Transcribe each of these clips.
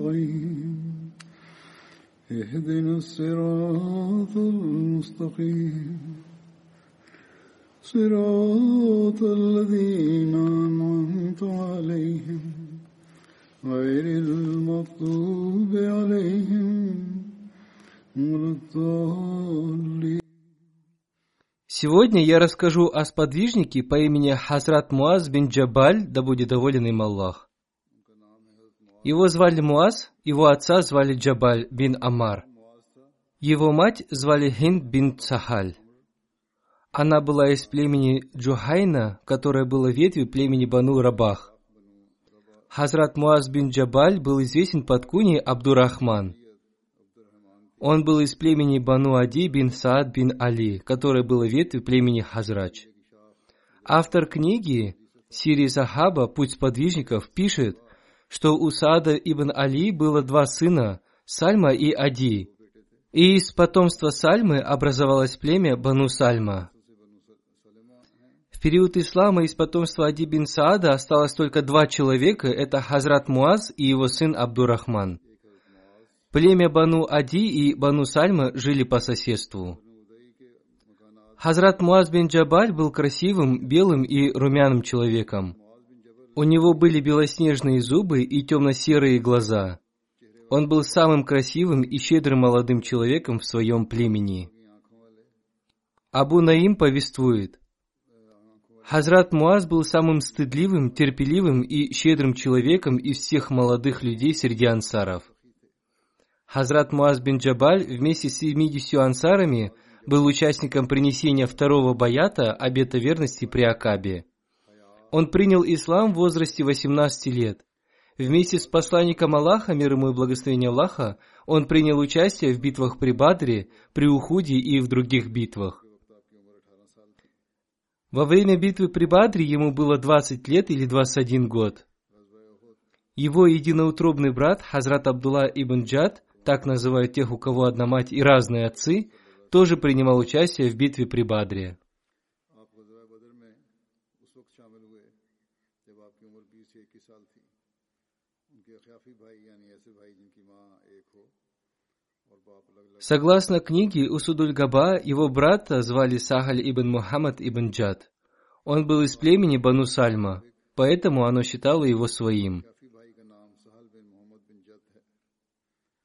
نستعين اهدنا الصراط المستقيم صراط الذين أنعمت عليهم غير المغضوب عليهم ولا الضالين Сегодня я расскажу о сподвижнике по имени Хазрат Муаз бин Джабаль, да будет доволен им Аллах. Его звали Муаз, его отца звали Джабаль бин Амар. Его мать звали Хинд бинт Сахль. Она была из племени Джухайна, которое было ветвью племени Бану Рабах. Хазрат Муаз бин Джабаль был известен под куней Абдурахман. Он был из племени Бану Ади бин Саад бин Али, которое было ветвью племени Хазрадж. Автор книги Сирии Сахаба «Путь сподвижников» пишет, что у Саада ибн Али было два сына, Сальма и Ади, и из потомства Сальмы образовалось племя Бану Сальма. В период ислама из потомства Ади бин Саада осталось только два человека, это Хазрат Муаз и его сын Абдурахман. Племя Бану Ади и Бану Сальма жили по соседству. Хазрат Муаз бин Джабаль был красивым, белым и румяным человеком. У него были белоснежные зубы и темно-серые глаза. Он был самым красивым и щедрым молодым человеком в своем племени. Абу Наим повествует, Хазрат Муаз был самым стыдливым, терпеливым и щедрым человеком из всех молодых людей среди ансаров. Хазрат Муаз бин Джабаль вместе с 70 ансарами был участником принесения второго баята обета верности при Акабе. Он принял ислам в возрасте 18 лет. Вместе с посланником Аллаха, мир ему и благословение Аллаха, он принял участие в битвах при Бадре, при Ухуде и в других битвах. Во время битвы при Бадре ему было 20 лет или 21 год. Его единоутробный брат Хазрат Абдулла ибн Джад, так называют тех, у кого одна мать и разные отцы, тоже принимал участие в битве при Бадре. Согласно книге Усудуль Габа, его брата звали Сахаль ибн Мухаммад ибн Джад. Он был из племени Бану Сальма, поэтому оно считало его своим.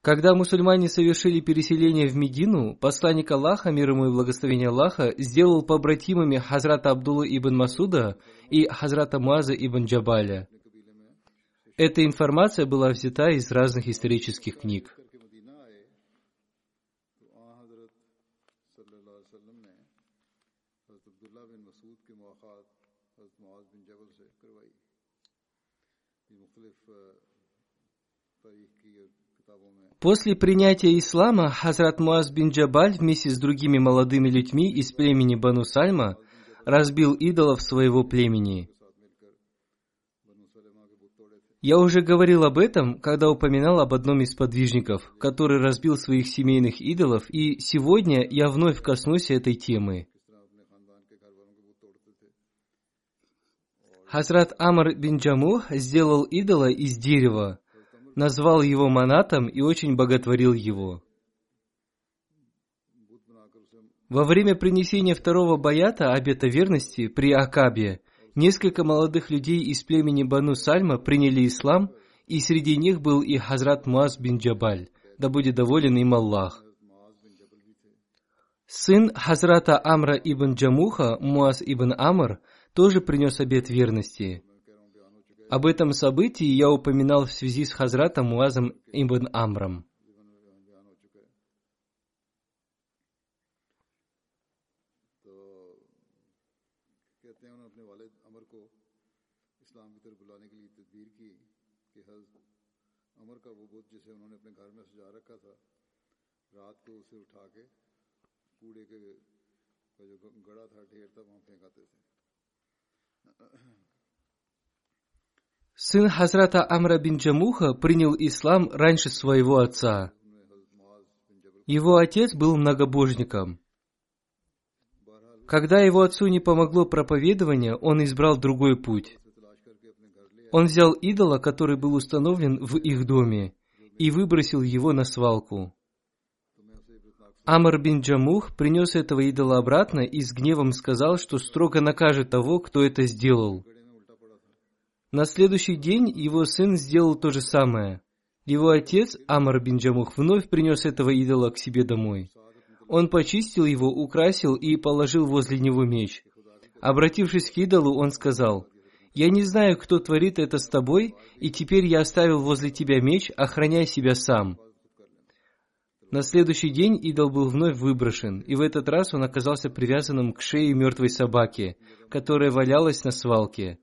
Когда мусульмане совершили переселение в Медину, посланник Аллаха, мир ему и благословение Аллаха, сделал побратимами Хазрата Абдулла ибн Масуда и Хазрата Муаза ибн Джабаля. Эта информация была взята из разных исторических книг. После принятия ислама Хазрат Муаз бин Джабаль вместе с другими молодыми людьми из племени Бану Сальма разбил идолов своего племени. Я уже говорил об этом, когда упоминал об одном из подвижников, который разбил своих семейных идолов, и сегодня я вновь коснусь этой темы. Хазрат Амр бин Джамух сделал идола из дерева, назвал его манатом и очень боготворил его. Во время принесения второго баята обета верности при Акабе несколько молодых людей из племени Бану Сальма приняли ислам и среди них был и Хазрат Муаз бин Джабаль, да будет доволен им Аллах. Сын Хазрата Амра ибн Джамуха, Муаз ибн Амр, тоже принес обет верности. Об этом событии я упоминал в связи с Хазратом Муазом ибн Амром. रात को उसे उठा के कूड़े के का जो गड़ा था ढेर था वहां फेंकाते थे Сын Хазрата Амра бин Джамуха принял ислам раньше своего отца. Его отец был многобожником. Когда его отцу не помогло проповедование, он избрал другой путь. Он взял идола, который был установлен в их доме, и выбросил его на свалку. Амр бин Джамух принес этого идола обратно и с гневом сказал, что строго накажет того, кто это сделал. На следующий день его сын сделал то же самое. Его отец, Амр бин Джамух, вновь принес этого идола к себе домой. Он почистил его, украсил и положил возле него меч. Обратившись к идолу, он сказал, «Я не знаю, кто творит это с тобой, и теперь я оставил возле тебя меч, охраняй себя сам». На следующий день идол был вновь выброшен, и в этот раз он оказался привязанным к шее мертвой собаки, которая валялась на свалке.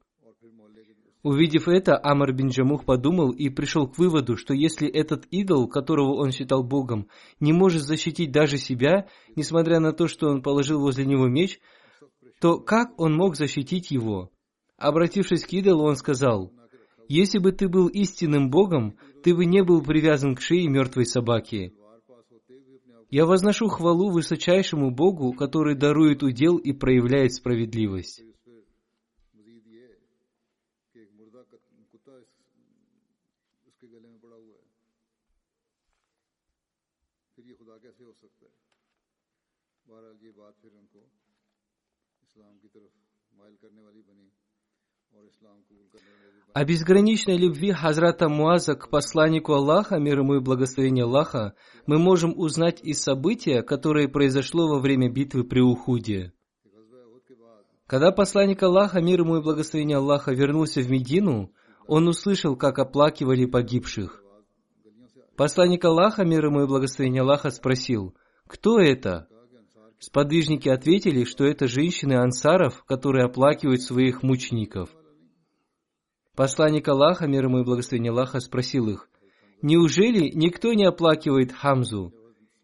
Увидев это, Амар бин Джамух подумал и пришел к выводу, что если этот идол, которого он считал Богом, не может защитить даже себя, несмотря на то, что он положил возле него меч, то как он мог защитить его? Обратившись к идолу, он сказал, «Если бы ты был истинным Богом, ты бы не был привязан к шее мертвой собаки». Я возношу хвалу высочайшему Богу, который дарует удел и проявляет справедливость. О безграничной любви Хазрата Муаза к посланнику Аллаха, мир ему и благословение Аллаха, мы можем узнать из события, которое произошло во время битвы при Ухуде. Когда посланник Аллаха, мир ему и благословение Аллаха, вернулся в Медину, он услышал, как оплакивали погибших. Посланник Аллаха, мир ему и благословение Аллаха, спросил, «Кто это?» Сподвижники ответили, что это женщины ансаров, которые оплакивают своих мучеников – Посланник Аллаха, мир ему и благословение Аллаха, спросил их, «Неужели никто не оплакивает Хамзу?»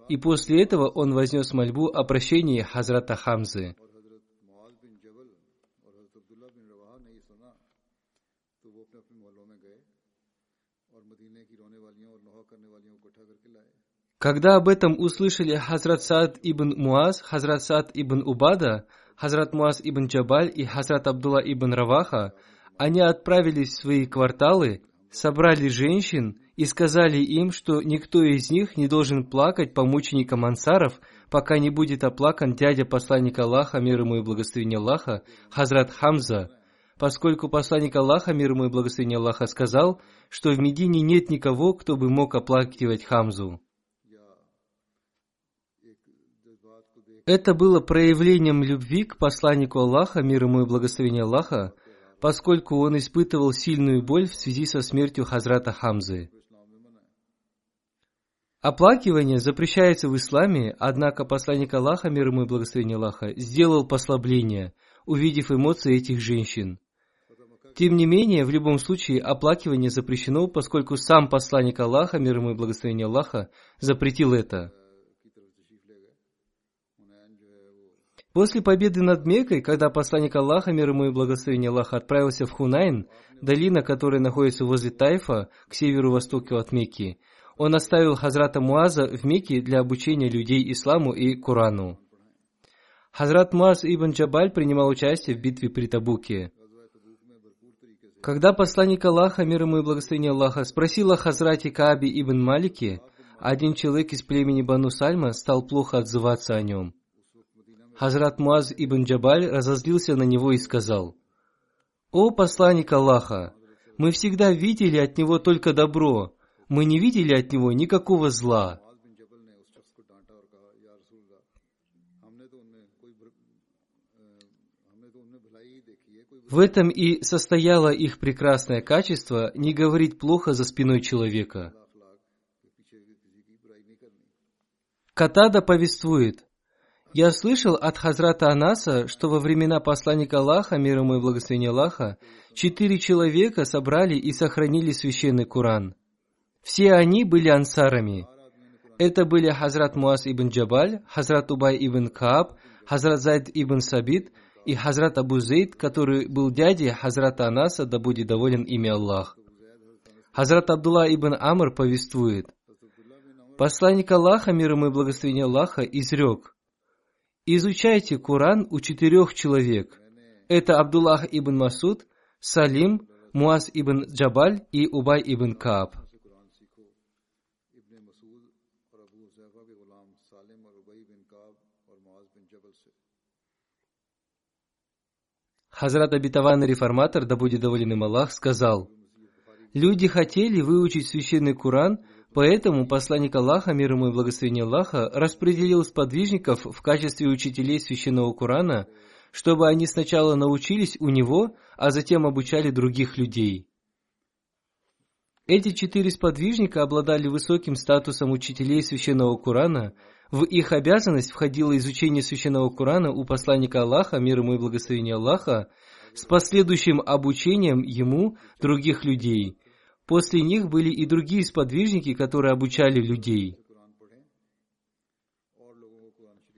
И после этого он вознес мольбу о прощении Хазрата Хамзы. Когда об этом услышали Хазрат Саад ибн Муаз, Хазрат Саад ибн Убада, Хазрат Муаз ибн Джабаль и Хазрат Абдулла ибн Раваха, они отправились в свои кварталы, собрали женщин и сказали им, что никто из них не должен плакать по мученикам ансаров, пока не будет оплакан дядя посланника Аллаха, мир ему и благословение Аллаха, Хазрат Хамза, поскольку посланник Аллаха, мир ему и благословение Аллаха, сказал, что в Медине нет никого, кто бы мог оплакивать Хамзу. Это было проявлением любви к посланнику Аллаха, мир ему и благословение Аллаха, поскольку он испытывал сильную боль в связи со смертью Хазрата Хамзы. Оплакивание запрещается в исламе, однако посланник Аллаха, мир ему и благословение Аллаха, сделал послабление, увидев эмоции этих женщин. Тем не менее, в любом случае, оплакивание запрещено, поскольку сам посланник Аллаха, мир ему и благословение Аллаха, запретил это. После победы над Мекой, когда посланник Аллаха, мир ему и благословение Аллаха, отправился в Хунайн, долина, которая находится возле Тайфа, к северу-востоку от Мекки, он оставил Хазрата Муаза в Мекке для обучения людей исламу и Курану. Хазрат Муаз ибн Джабаль принимал участие в битве при Табуке. Когда посланник Аллаха, мир ему и благословение Аллаха, спросил о Хазрате Кааби ибн Малике, один человек из племени Бану Сальма стал плохо отзываться о нем – Хазрат Муаз ибн Джабаль разозлился на него и сказал, «О посланник Аллаха, мы всегда видели от него только добро, мы не видели от него никакого зла». В этом и состояло их прекрасное качество не говорить плохо за спиной человека. Катада повествует, «Я слышал от Хазрата Анаса, что во времена посланника Аллаха, мир ему и благословение Аллаха, четыре человека собрали и сохранили священный Куран. Все они были ансарами. Это были Хазрат Муаз ибн Джабаль, Хазрат Убай ибн Кааб, Хазрат Зайд ибн Сабит и Хазрат Абу Зейд, который был дядей Хазрата Анаса, да будет доволен ими Аллах. Хазрат Абдулла ибн Амр повествует, Посланник Аллаха, мир ему и благословение Аллаха, изрек, Изучайте Коран у четырех человек. Это Абдуллах ибн Масуд, Салим, Муаз ибн Джабаль и Убай ибн Кааб. Хазрат обетованный реформатор, да будет доволен им Аллах, сказал, «Люди хотели выучить священный Куран – поэтому посланник Аллаха, мир ему и благословение Аллаха, распределил сподвижников в качестве учителей священного Курана, чтобы они сначала научились у него, а затем обучали других людей». Эти четыре сподвижника обладали высоким статусом учителей священного Курана. В их обязанность входило изучение священного Курана у посланника Аллаха, мир ему и благословение Аллаха, с последующим обучением ему других людей. После них были и другие сподвижники, которые обучали людей.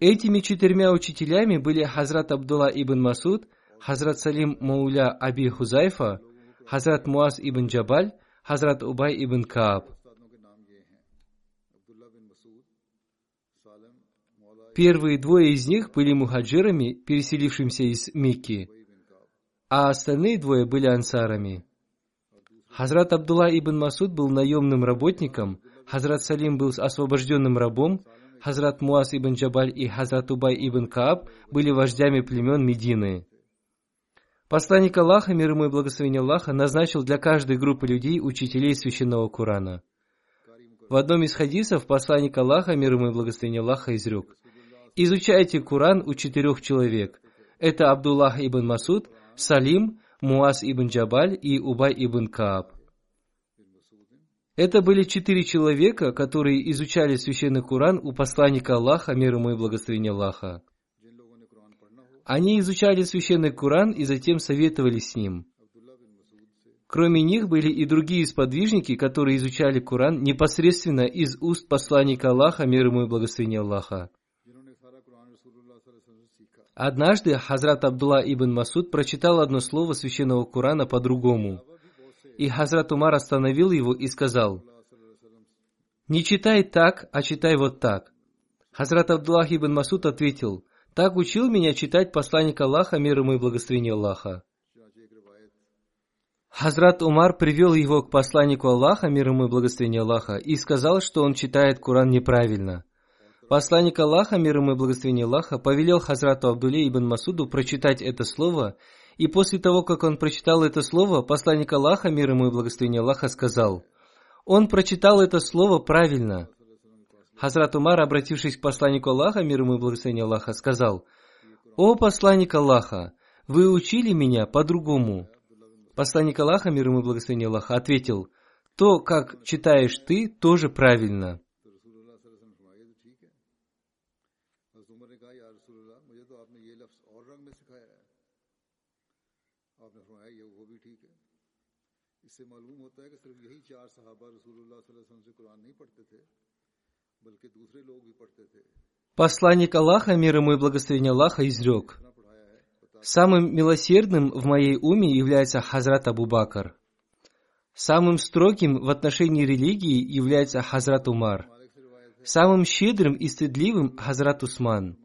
Этими четырьмя учителями были Хазрат Абдулла ибн Масуд, Хазрат Салим Мауля Аби Хузайфа, Хазрат Муаз ибн Джабаль, Хазрат Убай ибн Кааб. Первые двое из них были мухаджирами, переселившимися из Мекки, а остальные двое были ансарами. Хазрат Абдулла ибн Масуд был наемным работником, Хазрат Салим был освобожденным рабом, Хазрат Муаз ибн Джабаль и Хазрат Убай ибн Кааб были вождями племен Медины. Посланник Аллаха, мир ему и благословение Аллаха, назначил для каждой группы людей учителей священного Курана. В одном из хадисов посланник Аллаха, мир ему и благословение Аллаха, изрек, «Изучайте Куран у четырех человек. Это Абдуллах ибн Масуд, Салим, Муаз ибн Джабаль и Убай ибн Кааб. Это были четыре человека, которые изучали Священный Куран у посланника Аллаха, мир ему и благословение Аллаха. Они изучали Священный Куран и затем советовали с ним. Кроме них были и другие сподвижники, которые изучали Куран непосредственно из уст посланника Аллаха, мир ему и благословение Аллаха. Однажды Хазрат Абдулла ибн Масуд прочитал одно слово священного Курана по-другому. И Хазрат Умар остановил его и сказал, «Не читай так, а читай вот так». Хазрат Абдуллах ибн Масуд ответил, «Так учил меня читать посланник Аллаха, мир ему и благословение Аллаха». Хазрат Умар привел его к посланнику Аллаха, мир ему и благословение Аллаха, и сказал, что он читает Куран неправильно – Посланник Аллаха, мир ему и благословение Аллаха, повелел Хазрату Абдуле ибн Масуду прочитать это слово, и после того, как он прочитал это слово, посланник Аллаха, мир ему и благословение Аллаха, сказал, он прочитал это слово правильно. Хазрат Умар, обратившись к посланнику Аллаха, мир ему и благословение Аллаха, сказал, «О посланник Аллаха, вы учили меня по-другому». Посланник Аллаха, мир ему и благословение Аллаха, ответил, «То, как читаешь ты, тоже правильно». Посланник Аллаха, мир ему и благословение Аллаха, изрек. Самым милосердным в моей уме является Хазрат Абу Бакр. Самым строгим в отношении религии является Хазрат Умар. Самым щедрым и стыдливым – Хазрат Усман.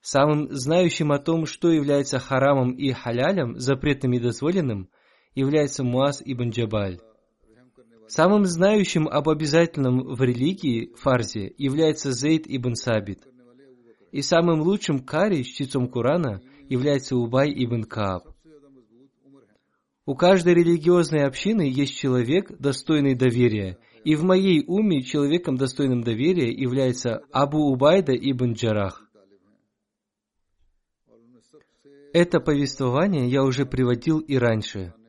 Самым знающим о том, что является харамом и халялем, запретным и дозволенным, является Муаз ибн Джабаль. Самым знающим об обязательном в религии фарзе является Зейд ибн Сабит. И самым лучшим кари, чтецом Курана, является Убай ибн Кааб. У каждой религиозной общины есть человек, достойный доверия, и в моей уме человеком, достойным доверия, является Абу Убайда ибн Джарах. Это повествование я уже приводил и раньше –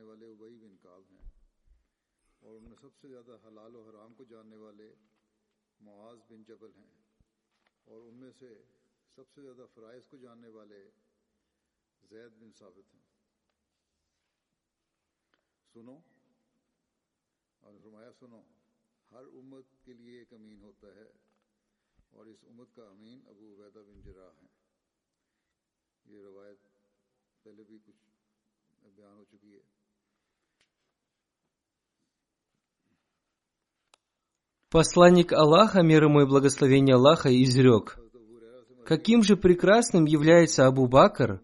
सुनो और फरमाया सुनो हर उम्मत के लिए एक अमीन होता है और इस उम्मत का अमीन अबू उबैदा बिन जरा है ये रवायत पहले भी कुछ बयान हो चुकी है Посланник Аллаха, мир ему и благословение Аллаха, изрек, «Каким же прекрасным является Абу Бакр,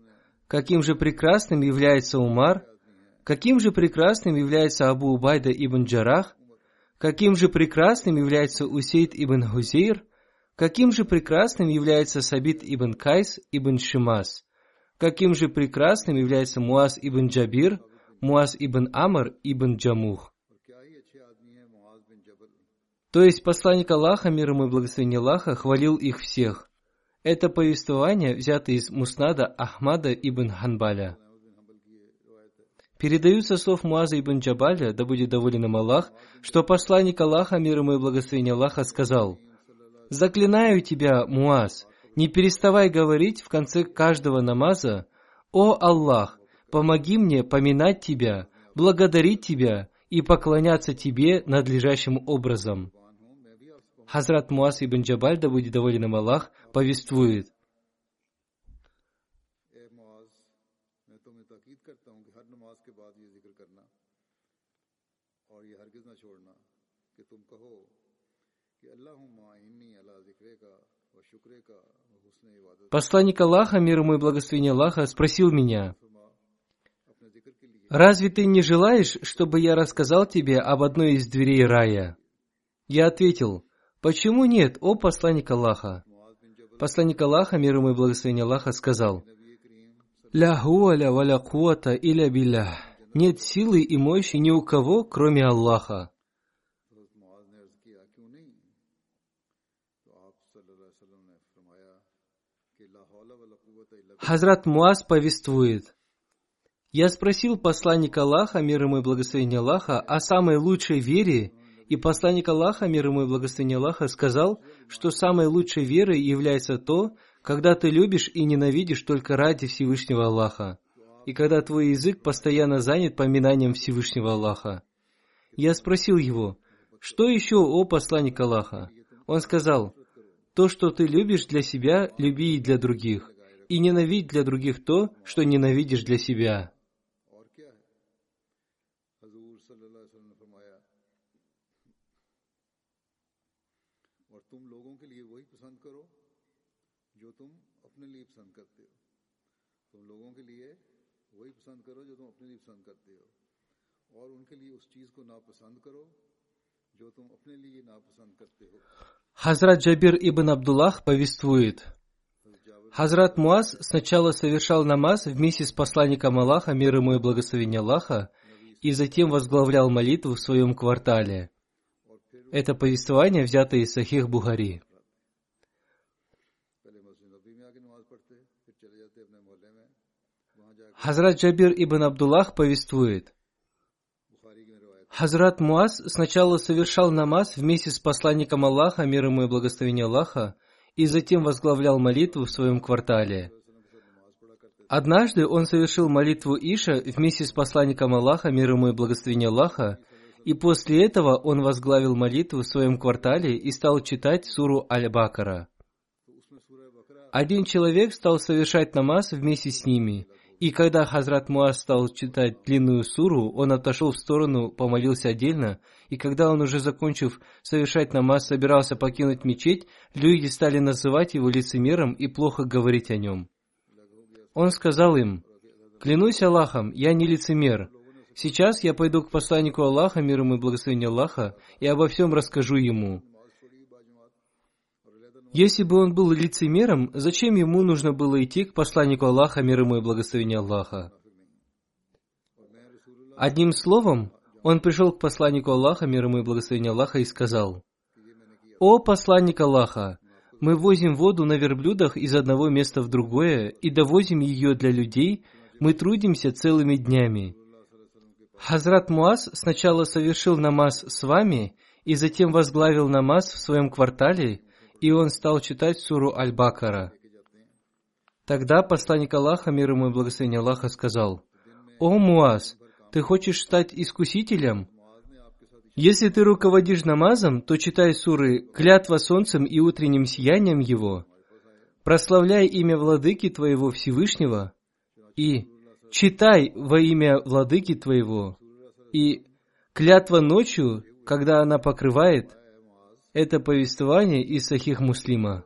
каким же прекрасным является Умар, каким же прекрасным является Абу Убайда ибн Джарах, каким же прекрасным является Усейд ибн Хузейр, каким же прекрасным является Сабит ибн Кайс ибн Шимас, каким же прекрасным является Муаз ибн Джабир, Муаз ибн Амр ибн Джамух. То есть посланник Аллаха, мир ему и благословение Аллаха, хвалил их всех. Это повествование взято из Муснада Ахмада ибн Ханбаля. Передаются слов Муаза ибн Джабаля, да будет доволен им Аллах, что посланник Аллаха, мир ему и благословение Аллаха, сказал, «Заклинаю тебя, Муаз, не переставай говорить в конце каждого намаза, «О Аллах, помоги мне поминать Тебя, благодарить Тебя и поклоняться Тебе надлежащим образом». Хазрат Муаз ибн Джабаль, да будет доволен им Аллах, повествует. Посланник Аллаха, мир ему и благословение Аллаха, спросил меня, «Разве ты не желаешь, чтобы я рассказал тебе об одной из дверей рая?» Я ответил, Почему нет, о посланник Аллаха? Посланник Аллаха, мир ему и благословение Аллаха, сказал, «Ля хуаля валя куата иля билля». Нет силы и мощи ни у кого, кроме Аллаха. Хазрат Муаз повествует, «Я спросил посланника Аллаха, мир ему и благословение Аллаха, о самой лучшей вере и посланник Аллаха, мир ему и благословение Аллаха, сказал, что самой лучшей верой является то, когда ты любишь и ненавидишь только ради Всевышнего Аллаха, и когда твой язык постоянно занят поминанием Всевышнего Аллаха. Я спросил его, что еще, о посланник Аллаха? Он сказал, то, что ты любишь для себя, люби и для других, и ненавидь для других то, что ненавидишь для себя. Хазрат Джабир ибн Абдуллах повествует, Хазрат Муаз сначала совершал намаз вместе с посланником Аллаха, мир ему и благословение Аллаха, и затем возглавлял молитву в своем квартале. Это повествование взято из Сахих Бухари. Хазрат Джабир ибн Абдуллах повествует, Хазрат Муаз сначала совершал намаз вместе с посланником Аллаха, мир ему и благословение Аллаха, и затем возглавлял молитву в своем квартале. Однажды он совершил молитву Иша вместе с посланником Аллаха, мир ему и благословение Аллаха, и после этого он возглавил молитву в своем квартале и стал читать суру Аль-Бакара. Один человек стал совершать намаз вместе с ними – и когда Хазрат Муаз стал читать длинную суру, он отошел в сторону, помолился отдельно, и когда он уже закончив совершать намаз, собирался покинуть мечеть, люди стали называть его лицемером и плохо говорить о нем. Он сказал им, «Клянусь Аллахом, я не лицемер. Сейчас я пойду к посланнику Аллаха, мир ему и благословение Аллаха, и обо всем расскажу ему. Если бы он был лицемером, зачем ему нужно было идти к посланнику Аллаха, мир ему и благословение Аллаха? Одним словом, он пришел к посланнику Аллаха, мир ему и благословение Аллаха, и сказал, «О посланник Аллаха, мы возим воду на верблюдах из одного места в другое и довозим ее для людей, мы трудимся целыми днями. Хазрат Муаз сначала совершил намаз с вами и затем возглавил намаз в своем квартале, и он стал читать суру Аль-Бакара. Тогда посланник Аллаха, мир ему и благословение Аллаха, сказал, «О Муаз, ты хочешь стать искусителем? Если ты руководишь намазом, то читай суры «Клятва солнцем и утренним сиянием его», прославляй имя владыки твоего Всевышнего и читай во имя владыки твоего и клятва ночью, когда она покрывает, это повествование из Сахих Муслима.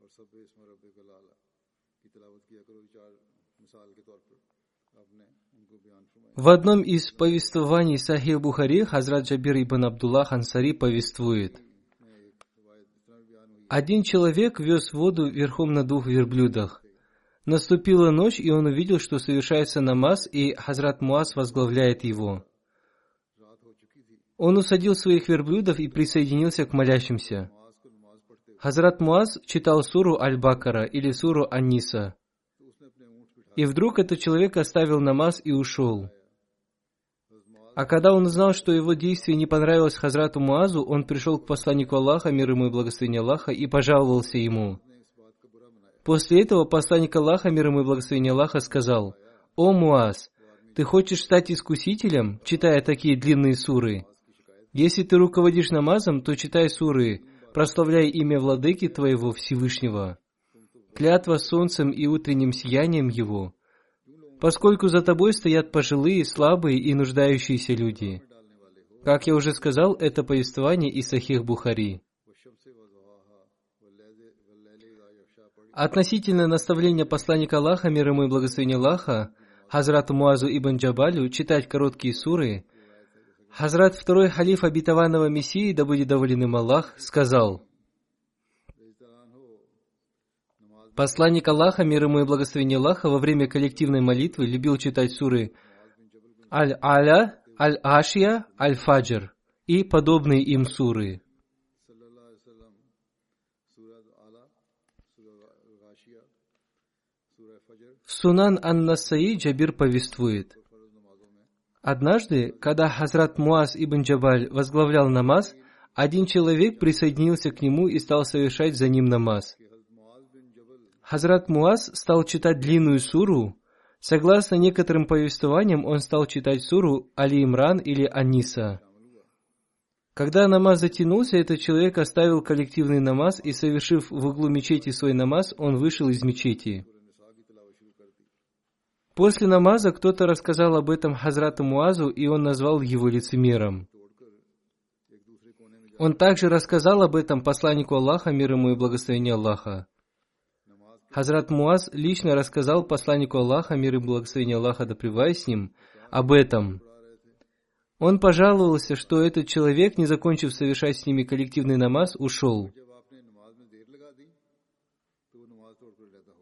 اور سب اس مربع کو لالا کی تلاوت کیا کرو چار مثال کے طور پر в одном из повествований Сахи Бухари Хазрат Джабир ибн Абдуллах Ансари повествует. Один человек вез воду верхом на двух верблюдах. Наступила ночь, и он увидел, что совершается намаз, и Хазрат Муаз возглавляет его. Он усадил своих верблюдов и присоединился к молящимся. Хазрат Муаз читал суру Аль-Бакара или суру Аниса. И вдруг этот человек оставил намаз и ушел. А когда он узнал, что его действие не понравилось Хазрату Муазу, он пришел к посланнику Аллаха, мир ему и благословение Аллаха, и пожаловался ему. После этого посланник Аллаха, мир ему и благословение Аллаха, сказал, «О Муаз, ты хочешь стать искусителем, читая такие длинные суры?» Если ты руководишь намазом, то читай суры, прославляй имя владыки твоего Всевышнего. Клятва солнцем и утренним сиянием его, поскольку за тобой стоят пожилые, слабые и нуждающиеся люди. Как я уже сказал, это повествование из Сахих Бухари. Относительно наставления посланника Аллаха, мир ему и благословения Аллаха, Хазрату Муазу ибн Джабалю читать короткие суры, Хазрат второй халиф обетованного Мессии, да будет доволен им Аллах, сказал, Посланник Аллаха, мир ему и благословение Аллаха, во время коллективной молитвы любил читать суры Аль-Аля, Аль-Ашия, Аль-Фаджр и подобные им суры. Сунан Ан-Насаи Джабир повествует – Однажды, когда Хазрат Муаз ибн Джабаль возглавлял намаз, один человек присоединился к нему и стал совершать за ним намаз. Хазрат Муаз стал читать длинную суру. Согласно некоторым повествованиям, он стал читать суру Али Имран или Аниса. Когда намаз затянулся, этот человек оставил коллективный намаз и, совершив в углу мечети свой намаз, он вышел из мечети. После намаза кто-то рассказал об этом Хазрату Муазу, и он назвал его лицемером. Он также рассказал об этом посланнику Аллаха, мир ему и благословение Аллаха. Хазрат Муаз лично рассказал посланнику Аллаха, мир и благословение Аллаха, да с ним, об этом. Он пожаловался, что этот человек, не закончив совершать с ними коллективный намаз, ушел.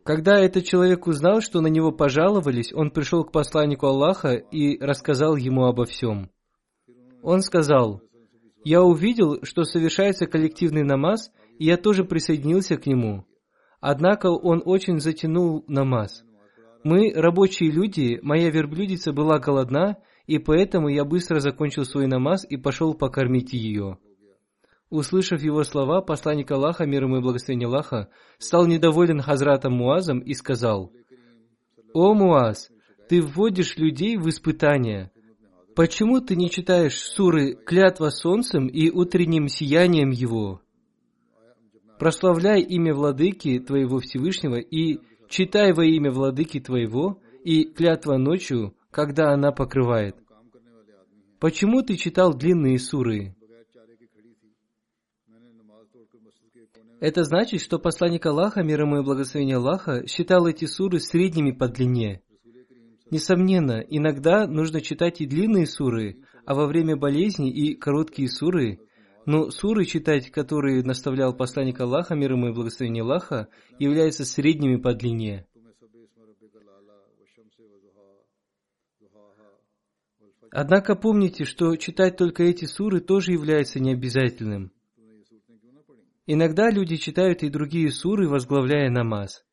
Когда этот человек узнал, что на него пожаловались, он пришел к посланнику Аллаха и рассказал ему обо всем. Он сказал, «Я увидел, что совершается коллективный намаз, и я тоже присоединился к нему. Однако он очень затянул намаз. Мы, рабочие люди, моя верблюдица была голодна, и поэтому я быстро закончил свой намаз и пошел покормить ее». Услышав его слова, посланник Аллаха, мир ему и благословение Аллаха, стал недоволен Хазратом Муазом и сказал, «О Муаз, ты вводишь людей в испытания. Почему ты не читаешь суры «Клятва солнцем» и «Утренним сиянием его»? Прославляй имя Владыки твоего Всевышнего и читай во имя Владыки твоего и клятва ночью, когда она покрывает. Почему ты читал длинные суры?» Это значит, что посланник Аллаха, мир ему и благословение Аллаха, считал эти суры средними по длине. Несомненно, иногда нужно читать и длинные суры, а во время болезни и короткие суры, но суры читать, которые наставлял посланник Аллаха, мир ему и благословение Аллаха, являются средними по длине. Однако помните, что читать только эти суры тоже является необязательным. Иногда люди читают и другие суры, возглавляя намаз.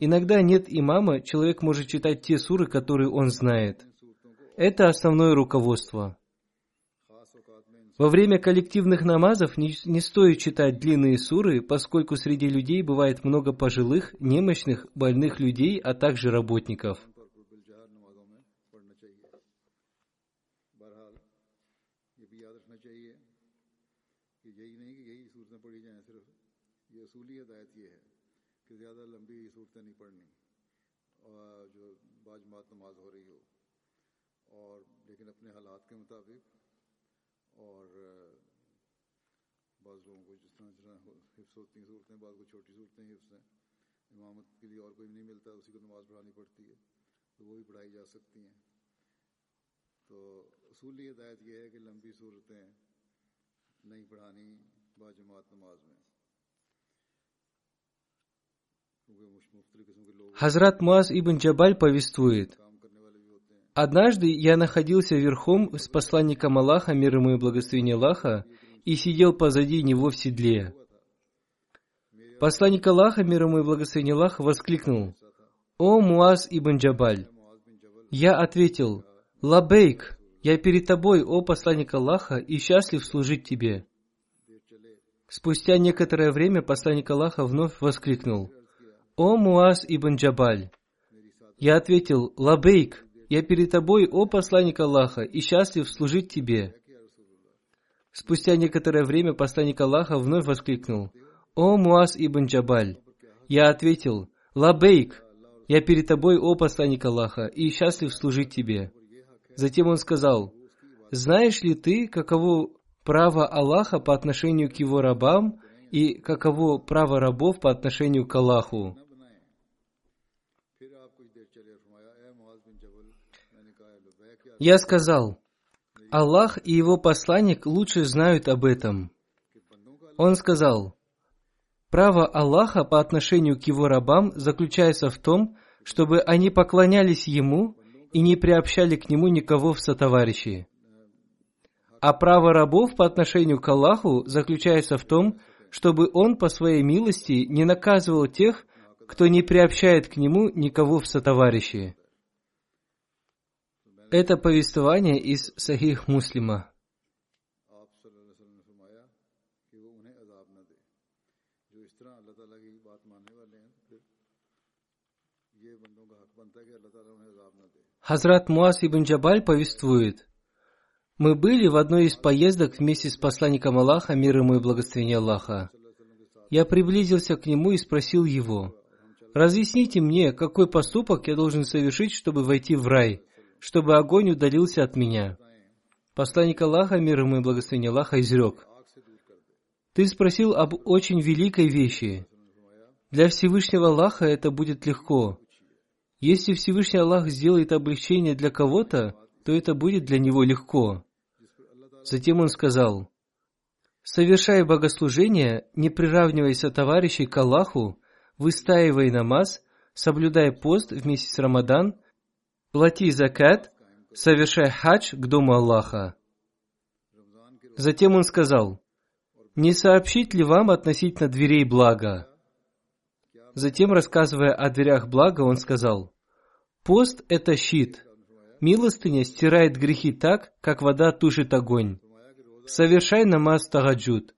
Иногда нет имама, человек может читать те суры, которые он знает. Это основное руководство. Во время коллективных намазов не, стоит читать длинные суры, поскольку среди людей бывает много пожилых, немощных, больных людей, а также работников. और बाज़ लोगों को जिस तरह जिस तरह हिफ्स होती हैं सूरतें बाद को छोटी सूरतें हिफ्स इमामत के लिए और कोई नहीं मिलता उसी को नमाज़ पढ़ानी पड़ती है तो वो पढ़ाई जा सकती हैं। तो असूली हिदायत यह है कि लंबी सूरतें नहीं पढ़ानी बाजमात नमाज़ में। Хазрат Муаз ибн Джабаль повествует, «Однажды я находился верхом с посланником Аллаха, мир ему и благословение Аллаха, и сидел позади него в седле. Посланник Аллаха, мир ему и благословение Аллаха, воскликнул, «О Муаз ибн Джабаль!» Я ответил, «Лабейк, я перед тобой, о посланник Аллаха, и счастлив служить тебе». Спустя некоторое время посланник Аллаха вновь воскликнул, «О Муаз ибн Джабаль!» Я ответил, «لبيك, я перед тобой, о посланник Аллаха, и счастлив служить тебе». Спустя некоторое время посланник Аллаха вновь воскликнул, «О Муаз ибн Джабаль!» Я ответил, «لبيك! Я перед тобой, о посланник Аллаха, и счастлив служить тебе». Затем он сказал, «Знаешь ли ты, каково право Аллаха по отношению к его рабам и каково право рабов по отношению к Аллаху?» Я сказал, Аллах и его посланник лучше знают об этом. Он сказал, право Аллаха по отношению к его рабам заключается в том, чтобы они поклонялись ему и не приобщали к нему никого в сотоварищи. А право рабов по отношению к Аллаху заключается в том, чтобы он по своей милости не наказывал тех, кто не приобщает к нему никого в сотоварищи. Это повествование из Сахих Муслима. Хазрат Муаз ибн Джабаль повествует, «Мы были в одной из поездок вместе с посланником Аллаха, мир ему и благословение Аллаха. Я приблизился к нему и спросил его, «Разъясните мне, какой поступок я должен совершить, чтобы войти в рай?» Чтобы огонь удалился от меня. Посланник Аллаха, мир ему и благословение Аллаха, изрек. Ты спросил об очень великой вещи. Для Всевышнего Аллаха это будет легко. Если Всевышний Аллах сделает облегчение для кого-то, то это будет для него легко. Затем он сказал, «Совершай богослужение, не приравнивайся товарищей к Аллаху, выстаивай намаз, соблюдай пост вместе с Рамадан – плати закат, совершай хадж к Дому Аллаха. Затем он сказал, не сообщить ли вам относительно дверей блага? Затем, рассказывая о дверях блага, он сказал, пост – это щит. Милостыня стирает грехи так, как вода тушит огонь. Совершай намаз тагаджуд.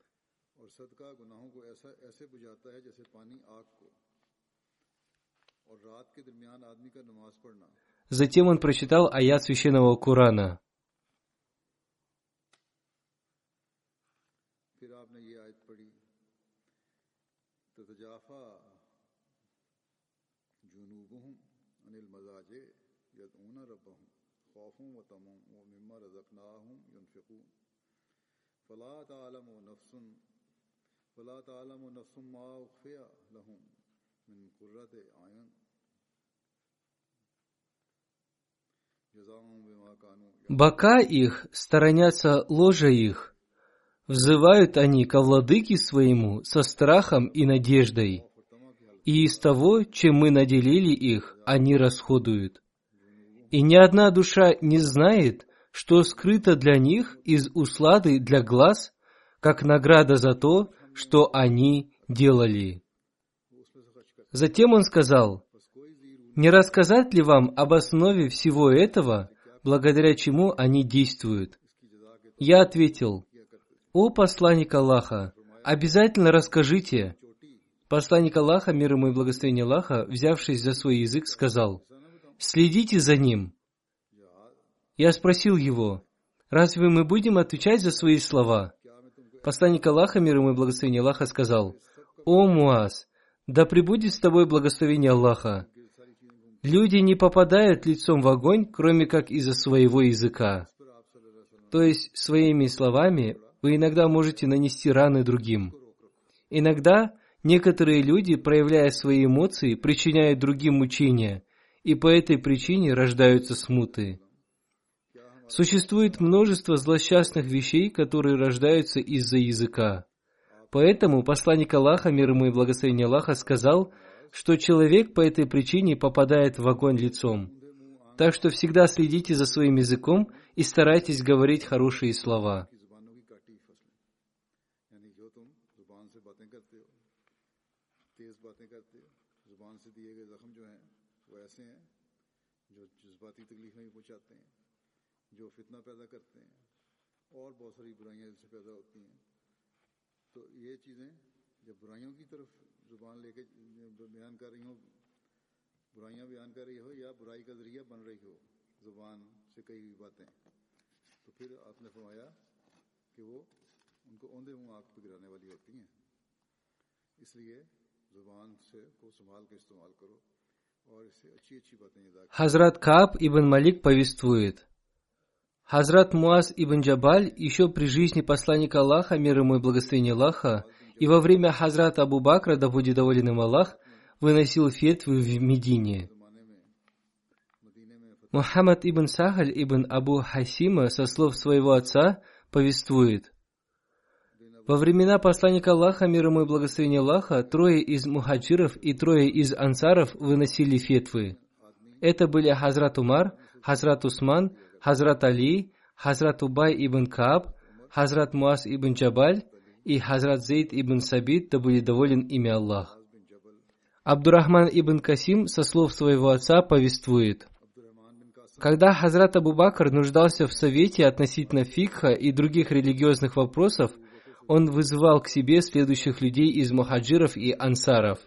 Затем он прочитал аят священного Корана. فلا تعلم نفس فلا تعلم نفس ما أخفي لهم من قرة أعين Бока их сторонятся ложа их. Взывают они ко владыке своему со страхом и надеждой. И из того, чем мы наделили их, они расходуют. И ни одна душа не знает, что скрыто для них из услады для глаз, как награда за то, что они делали. Затем он сказал, «Не рассказать ли вам об основе всего этого, благодаря чему они действуют?» Я ответил, «О посланник Аллаха, обязательно расскажите». Посланник Аллаха, мир ему и благословение Аллаха, взявшись за свой язык, сказал, «Следите за ним». Я спросил его, «Разве мы будем отвечать за свои слова?» Посланник Аллаха, мир ему и благословение Аллаха, сказал, «О Муаз, да пребудет с тобой благословение Аллаха. Люди не попадают лицом в огонь, кроме как из-за своего языка. То есть, своими словами вы иногда можете нанести раны другим. Иногда некоторые люди, проявляя свои эмоции, причиняют другим мучения, и по этой причине рождаются смуты. Существует множество злосчастных вещей, которые рождаются из-за языка. Поэтому посланник Аллаха, мир ему и благословение Аллаха, сказал, что человек по этой причине попадает в огонь лицом. Так что всегда следите за своим языком и старайтесь говорить хорошие слова. यानी जो तुम जुबान से बातें करते हो तेज बातें करते हो जुबान से दिए गए जख्म जो हैं वो ऐसे हैं जो जज्बाती तकलीफें भी पहुंचाते हैं जो फितना पैदा करते हैं और बहुत सारी बुराइयां इससे पैदा होती हैं तो ये चीज़ें जब बुराइयों की तरफ Хазрат Кааб ибн Малик повествует. Хазрат Муаз ибн Джабаль еще при жизни посланника Аллаха, мир ему и благословение Аллаха, и во время Хазрата Абу Бакра, да будет доволен им Аллах, выносил фетвы в Медине. Мухаммад ибн Сахаль ибн Абу Хасима со слов своего отца повествует. Во времена посланника Аллаха, мир ему и благословение Аллаха, трое из мухаджиров и трое из ансаров выносили фетвы. Это были Хазрат Умар, Хазрат Усман, Хазрат Али, Хазрат Убай ибн Кааб, Хазрат Муаз ибн Джабаль и Хазрат Зейд ибн Сабит, да будет доволен ими Аллах. Абдурахман ибн Касим со слов своего отца повествует. Когда Хазрат Абу Бакр нуждался в совете относительно фикха и других религиозных вопросов, он вызывал к себе следующих людей из мухаджиров и ансаров.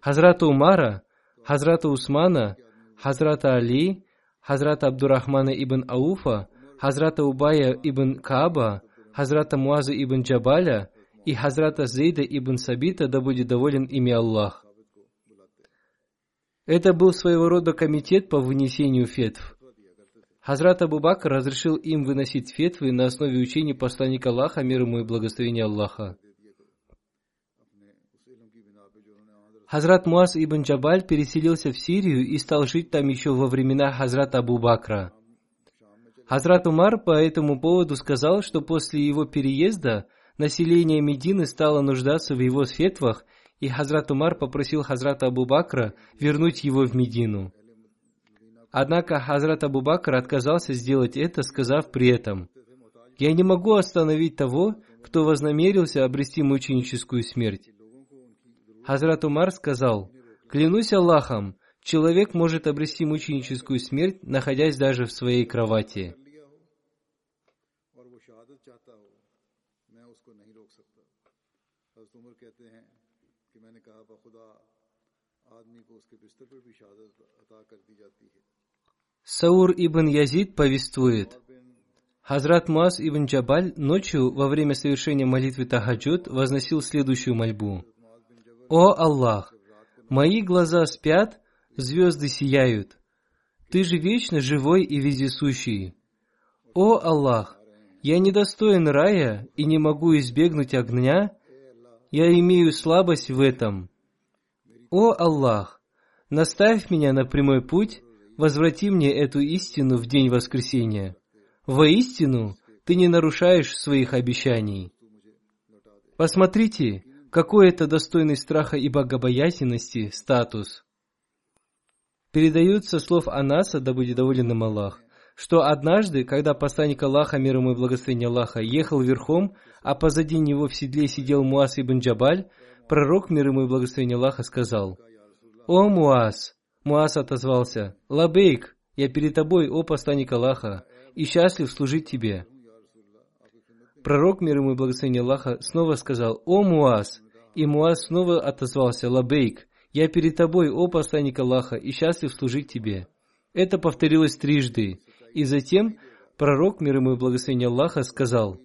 Хазрата Умара, Хазрата Усмана, Хазрата Али, Хазрата Абдурахмана ибн Ауфа, Хазрата Убая ибн Кааба, Хазрата Муаза ибн Джабаля и Хазрата Зейда ибн Сабита, да будет доволен ими Аллах. Это был своего рода комитет по вынесению фетв. Хазрат Абу Бакр разрешил им выносить фетвы на основе учений посланника Аллаха, мир ему и благословения Аллаха. Хазрат Муаз ибн Джабаль переселился в Сирию и стал жить там еще во времена Хазрата Абу Бакра. Хазрат Умар по этому поводу сказал, что после его переезда население Медины стало нуждаться в его фетвах, и Хазрат Умар попросил Хазрата Абу Бакра вернуть его в Медину. Однако Хазрат Абу Бакр отказался сделать это, сказав при этом, «Я не могу остановить того, кто вознамерился обрести мученическую смерть». Хазрат Умар сказал, «Клянусь Аллахом, человек может обрести мученическую смерть, находясь даже в своей кровати». Саур ибн Язид повествует, Хазрат Муаз ибн Джабаль ночью во время совершения молитвы Тахаджуд возносил следующую мольбу. «О Аллах! Мои глаза спят, звезды сияют. Ты же вечно живой и вездесущий. О Аллах! Я недостоин рая и не могу избегнуть огня, я имею слабость в этом. О Аллах, наставь меня на прямой путь, возврати мне эту истину в день воскресения. Воистину, ты не нарушаешь своих обещаний. Посмотрите, какой это достойный страха и богобоязненности статус. Передаются слов Анаса, да будет доволен им Аллах, что однажды, когда посланник Аллаха, мир ему и благословение Аллаха, ехал верхом, а позади него в седле сидел Муас ибн Джабаль, пророк, мир ему и благословение Аллаха, сказал, «О, Муас!» Муас отозвался, «لبيك, я перед тобой, о посланник Аллаха, и счастлив служить тебе». Пророк, мир ему и благословение Аллаха, снова сказал, «О, Муаз!» И Муаз снова отозвался, «لبيك, я перед тобой, о посланник Аллаха, и счастлив служить тебе». Это повторилось трижды. И затем пророк, мир ему и благословение Аллаха, сказал,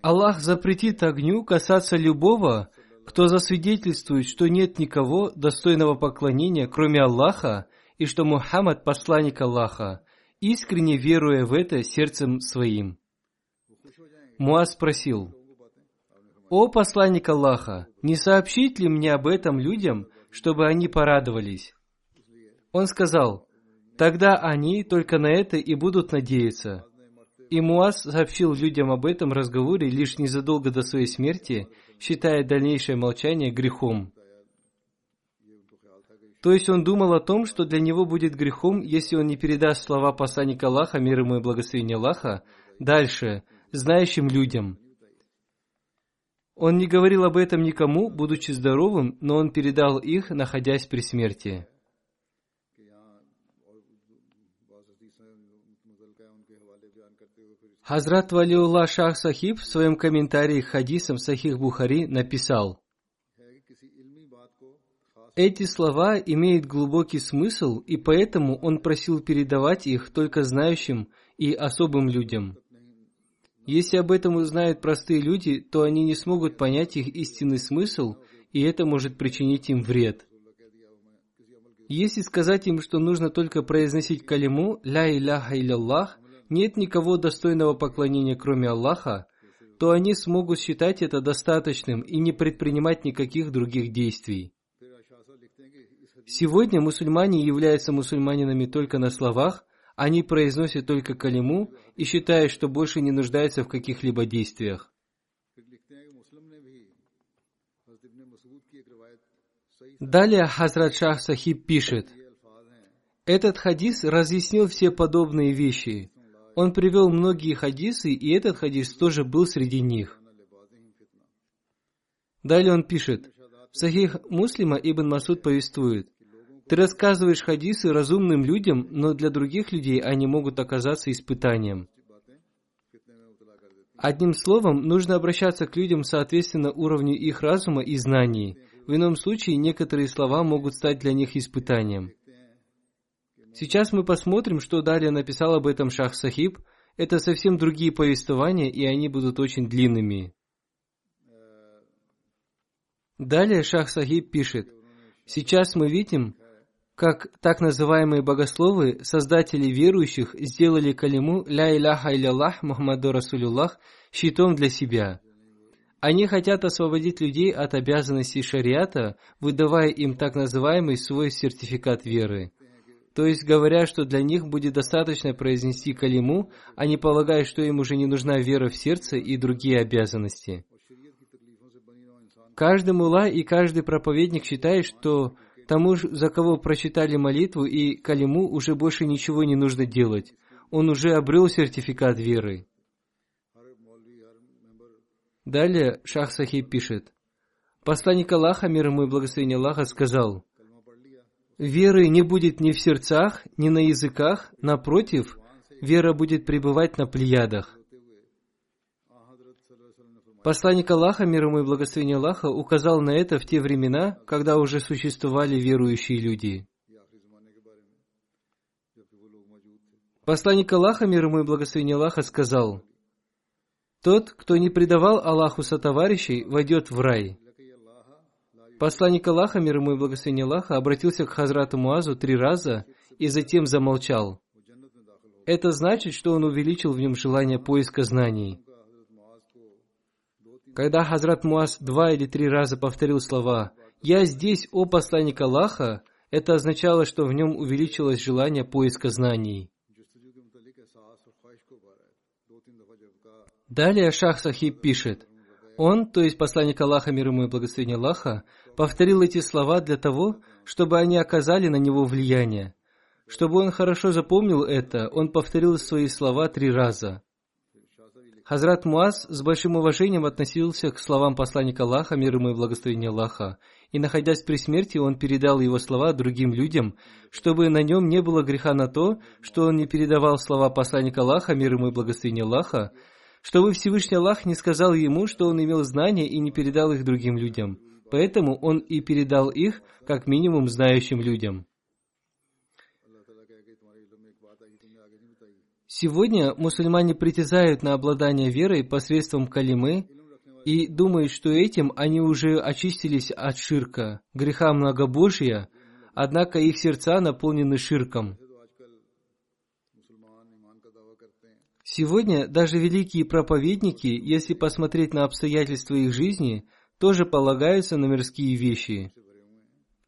«Аллах запретит огню касаться любого, кто засвидетельствует, что нет никого достойного поклонения, кроме Аллаха, и что Мухаммад – посланник Аллаха, искренне веруя в это сердцем своим». Муаз спросил, «О посланник Аллаха, не сообщить ли мне об этом людям, чтобы они порадовались?» Он сказал, «Тогда они только на это и будут надеяться». И Муаз сообщил людям об этом разговоре лишь незадолго до своей смерти, считая дальнейшее молчание грехом. То есть он думал о том, что для него будет грехом, если он не передаст слова посланника Аллаха, мир ему и благословение Аллаха, дальше – знающим людям. Он не говорил об этом никому, будучи здоровым, но он передал их, находясь при смерти. Хазрат Валиулла Шах Сахиб в своем комментарии к хадисам Сахих Бухари написал, эти слова имеют глубокий смысл, и поэтому он просил передавать их только знающим и особым людям. Если об этом узнают простые люди, то они не смогут понять их истинный смысл, и это может причинить им вред. Если сказать им, что нужно только произносить калиму «Ля иляха илlallah», нет никого достойного поклонения, кроме Аллаха, то они смогут считать это достаточным и не предпринимать никаких других действий. Сегодня мусульмане являются мусульманинами только на словах, они произносят только калиму и считают, что больше не нуждаются в каких-либо действиях. Далее Хазрат Шах Сахиб пишет, этот хадис разъяснил все подобные вещи. Он привел многие хадисы, и этот хадис тоже был среди них. Далее он пишет, в Сахих Муслима Ибн Масуд повествует, ты рассказываешь хадисы разумным людям, но для других людей они могут оказаться испытанием. Одним словом, нужно обращаться к людям соответственно уровню их разума и знаний. В ином случае некоторые слова могут стать для них испытанием. Сейчас мы посмотрим, что далее написал об этом Шах Сахиб. Это совсем другие повествования, и они будут очень длинными. Далее Шах Сахиб пишет, «Сейчас мы видим, как так называемые богословы, создатели верующих, сделали калиму «Ля иляха иляллах Мухаммаду Расулюллах» щитом для себя. Они хотят освободить людей от обязанностей шариата, выдавая им так называемый свой сертификат веры. То есть говоря, что для них будет достаточно произнести калиму, они полагают, что им уже не нужна вера в сердце и другие обязанности. Каждый мула и каждый проповедник считает, что Тому, за кого прочитали молитву и калиму, уже больше ничего не нужно делать. Он уже обрел сертификат веры. Далее Шах Сахиб пишет. Посланник Аллаха, мир ему и благословение Аллаха, сказал, «Веры не будет ни в сердцах, ни на языках, напротив, вера будет пребывать на плеядах». Посланник Аллаха, мир ему и благословение Аллаха, указал на это в те времена, когда уже существовали верующие люди. Посланник Аллаха, мир ему и благословение Аллаха, сказал, «Тот, кто не предавал Аллаху сотоварищей, войдет в рай». Посланник Аллаха, мир ему и благословение Аллаха, обратился к Хазрату Муазу три раза и затем замолчал. Это значит, что он увеличил в нем желание поиска знаний – Когда Хазрат Муаз два или три раза повторил слова «Я здесь, о посланник Аллаха», это означало, что в нем увеличилось желание поиска знаний. Далее Шах Сахиб пишет, он, то есть посланник Аллаха, мир ему и благословение Аллаха, повторил эти слова для того, чтобы они оказали на него влияние. Чтобы он хорошо запомнил это, он повторил свои слова три раза. Хазрат Муаз с большим уважением относился к словам посланника Аллаха, мир ему и благословение Аллаха, и находясь при смерти, он передал его слова другим людям, чтобы на нем не было греха на то, что он не передавал слова посланника Аллаха, мир ему и благословение Аллаха, чтобы Всевышний Аллах не сказал ему, что он имел знания и не передал их другим людям. Поэтому он и передал их, как минимум, знающим людям. Сегодня мусульмане притязают на обладание верой посредством калимы и думают, что этим они уже очистились от ширка, греха многобожия, однако их сердца наполнены ширком – Сегодня даже великие проповедники, если посмотреть на обстоятельства их жизни, тоже полагаются на мирские вещи.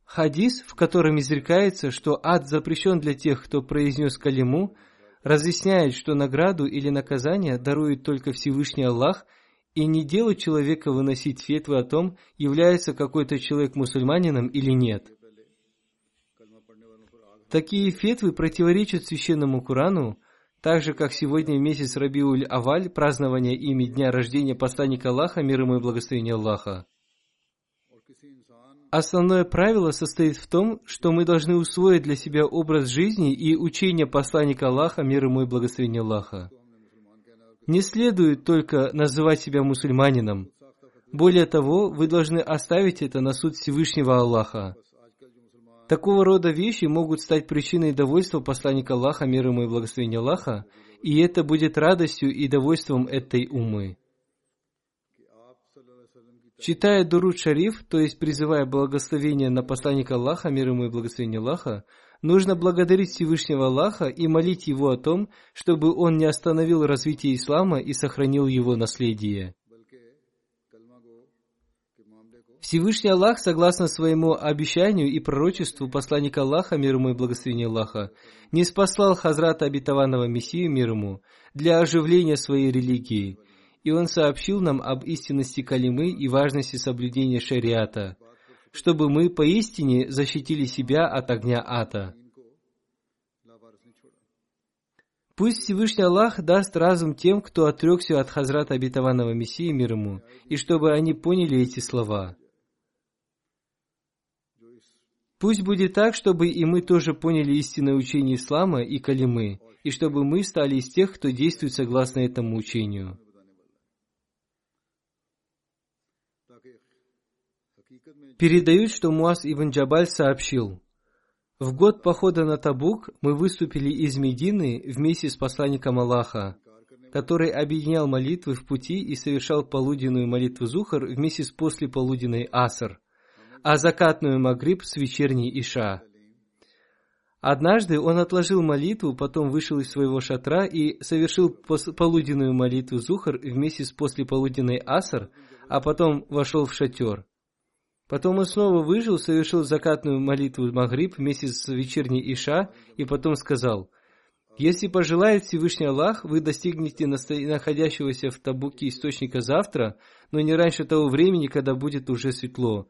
Хадис, в котором изрекается, что ад запрещен для тех, кто произнес калиму, разъясняет, что награду или наказание дарует только Всевышний Аллах, и не дело человека выносить фетвы о том, является какой-то человек мусульманином или нет. Такие фетвы противоречат священному Корану, так же, как сегодня месяц Рабиуль Аваль, празднование ими дня рождения посланника Аллаха, мир ему и благословение Аллаха. Основное правило состоит в том, что мы должны усвоить для себя образ жизни и учение посланника Аллаха, мир ему и благословение Аллаха. Не следует только называть себя мусульманином. Более того, вы должны оставить это на суд Всевышнего Аллаха. Такого рода вещи могут стать причиной довольства посланника Аллаха, мир ему и благословения Аллаха, и это будет радостью и довольством этой умы. Читая Дуруд Шариф, то есть призывая благословение на посланника Аллаха, мир ему и благословение Аллаха, нужно благодарить Всевышнего Аллаха и молить его о том, чтобы он не остановил развитие ислама и сохранил его наследие. Всевышний Аллах, согласно своему обещанию и пророчеству посланника Аллаха, мир ему и благословения Аллаха, не спаслал Хазрата обетованного Мессию мир ему для оживления своей религии, и он сообщил нам об истинности калимы и важности соблюдения шариата, чтобы мы поистине защитили себя от огня ата. Пусть Всевышний Аллах даст разум тем, кто отрекся от Хазрата обетованного Мессии мир ему, и чтобы они поняли эти слова – Пусть будет так, чтобы и мы тоже поняли истинное учение ислама и калимы, и чтобы мы стали из тех, кто действует согласно этому учению. Передают, что Муаз ибн Джабаль сообщил, «В год похода на Табук мы выступили из Медины вместе с посланником Аллаха, который объединял молитвы в пути и совершал полуденную молитву Зухар вместе с послеполуденной Аср – а закатную Магриб с вечерней Иша. Однажды он отложил молитву, потом вышел из своего шатра и совершил полуденную молитву Зухар вместе с послеполуденной Аср, а потом вошел в шатер. Потом он снова вышел, совершил закатную молитву Магриб вместе с вечерней Иша и потом сказал, «Если пожелает Всевышний Аллах, вы достигнете находящегося в Табуке источника завтра, но не раньше того времени, когда будет уже светло.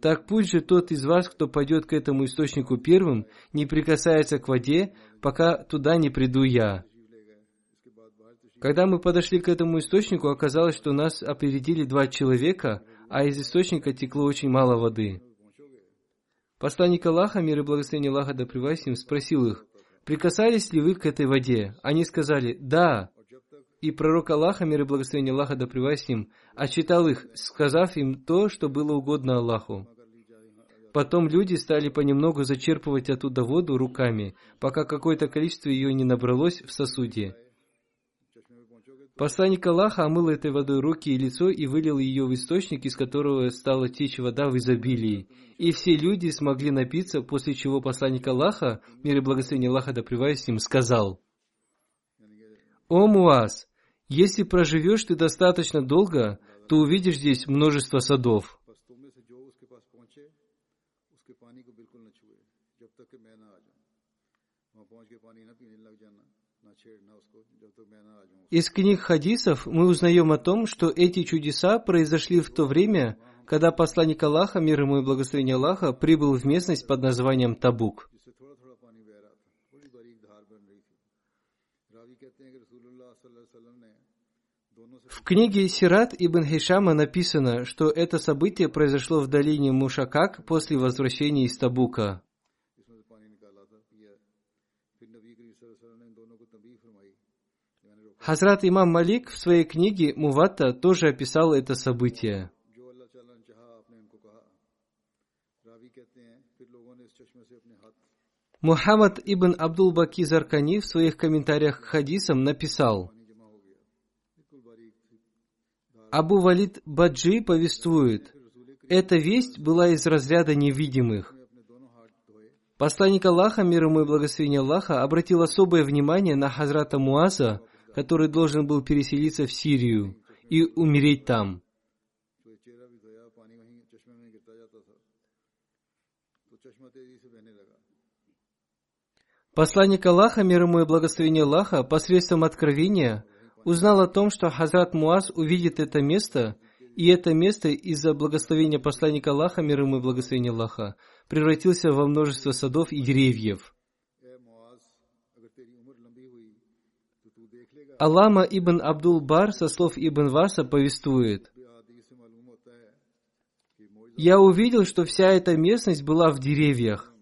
Так пусть же тот из вас, кто пойдет к этому источнику первым, не прикасается к воде, пока туда не приду я. Когда мы подошли к этому источнику, оказалось, что нас опередили два человека, а из источника текло очень мало воды. Посланник Аллаха, мир и благословение Аллаха да им, спросил их, «Прикасались ли вы к этой воде?» Они сказали, «Да». И пророк Аллаха, мир и благословение Аллаха да им, отчитал их, сказав им то, что было угодно Аллаху. Потом люди стали понемногу зачерпывать оттуда воду руками, пока какое-то количество ее не набралось в сосуде. Посланник Аллаха омыл этой водой руки и лицо и вылил ее в источник, из которого стала течь вода в изобилии. И все люди смогли напиться, после чего посланник Аллаха, мир и благословение Аллаха да с ним, сказал, «О Муаз, если проживешь ты достаточно долго, то увидишь здесь множество садов. Из книг хадисов мы узнаем о том, что эти чудеса произошли в то время, когда посланник Аллаха, мир ему и благословение Аллаха, прибыл в местность под названием Табук. В книге Сират ибн Хишама написано, что это событие произошло в долине Мушакак после возвращения из Табука. Хазрат Имам Малик в своей книге Мувата тоже описал это событие. Мухаммад ибн Абдул Баки Заркани в своих комментариях к хадисам написал – Абу Валид Баджи повествует, эта весть была из разряда невидимых. Посланник Аллаха, мир ему и благословение Аллаха, обратил особое внимание на Хазрата Муаза, который должен был переселиться в Сирию и умереть там. Посланник Аллаха, мир ему и благословение Аллаха, посредством откровения – узнал о том, что Хазрат Муаз увидит это место, и это место из-за благословения посланника Аллаха, мир ему и благословения Аллаха, превратился во множество садов и деревьев. Алама ибн Абдул Бар со слов Ибн Васа повествует. Я увидел, что вся эта местность была в деревьях.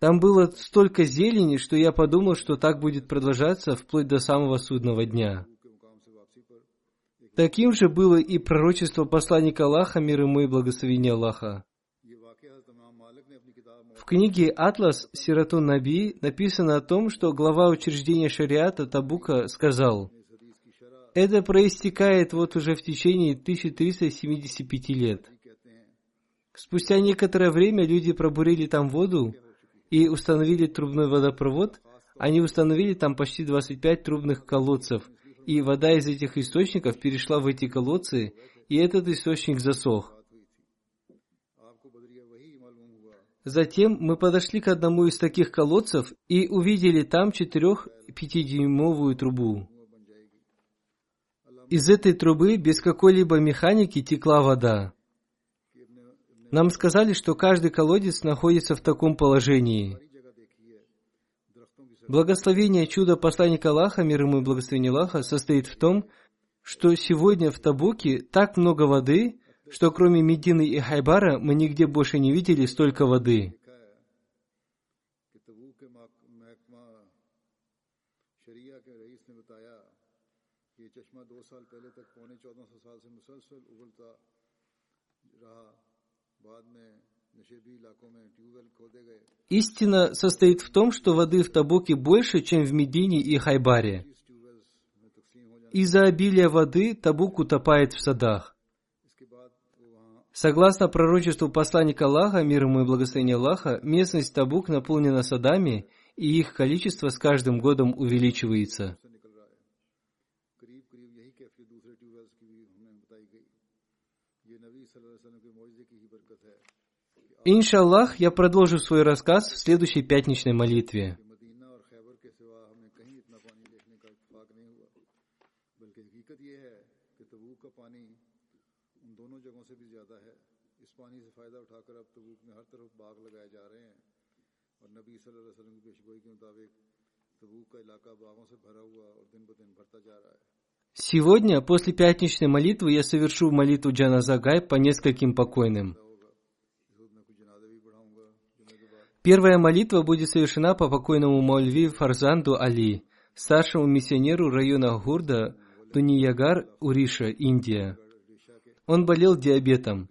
Там было столько зелени, что я подумал, что так будет продолжаться вплоть до самого судного дня. Таким же было и пророчество посланника Аллаха, мир ему и благословение Аллаха. В книге «Атлас Сирату Наби» написано о том, что глава учреждения шариата Табука сказал, «Это проистекает вот уже в течение 1375 лет». Спустя некоторое время люди пробурили там воду и установили трубной водопровод. Они установили там почти 25 трубных колодцев – и вода из этих источников перешла в эти колодцы, и этот источник засох. Затем мы подошли к одному из таких колодцев и увидели там четырех пятидюймовую трубу. Из этой трубы без какой-либо механики текла вода. Нам сказали, что каждый колодец находится в таком положении – Благословение чуда посланника Аллаха, мир ему и благословение Аллаха, состоит в том, что сегодня в Табуке так много воды, что кроме Медины и Хайбара мы нигде больше не видели столько воды. بعد Истина состоит в том, что воды в Табуке больше, чем в Медине и Хайбаре. Из-за обилия воды Табук утопает в садах. Согласно пророчеству посланника Аллаха, мир ему и благословение Аллаха, местность Табук наполнена садами, и их количество с каждым годом увеличивается. Иншаллах, я продолжу свой рассказ в следующей пятничной молитве. Сегодня, после пятничной молитвы, я совершу молитву Джаназагай по нескольким покойным – Первая молитва будет совершена по покойному Маульви Фарзанду Али, старшему миссионеру района Гурда, Туниягар, Уриша, Индия. Он болел диабетом.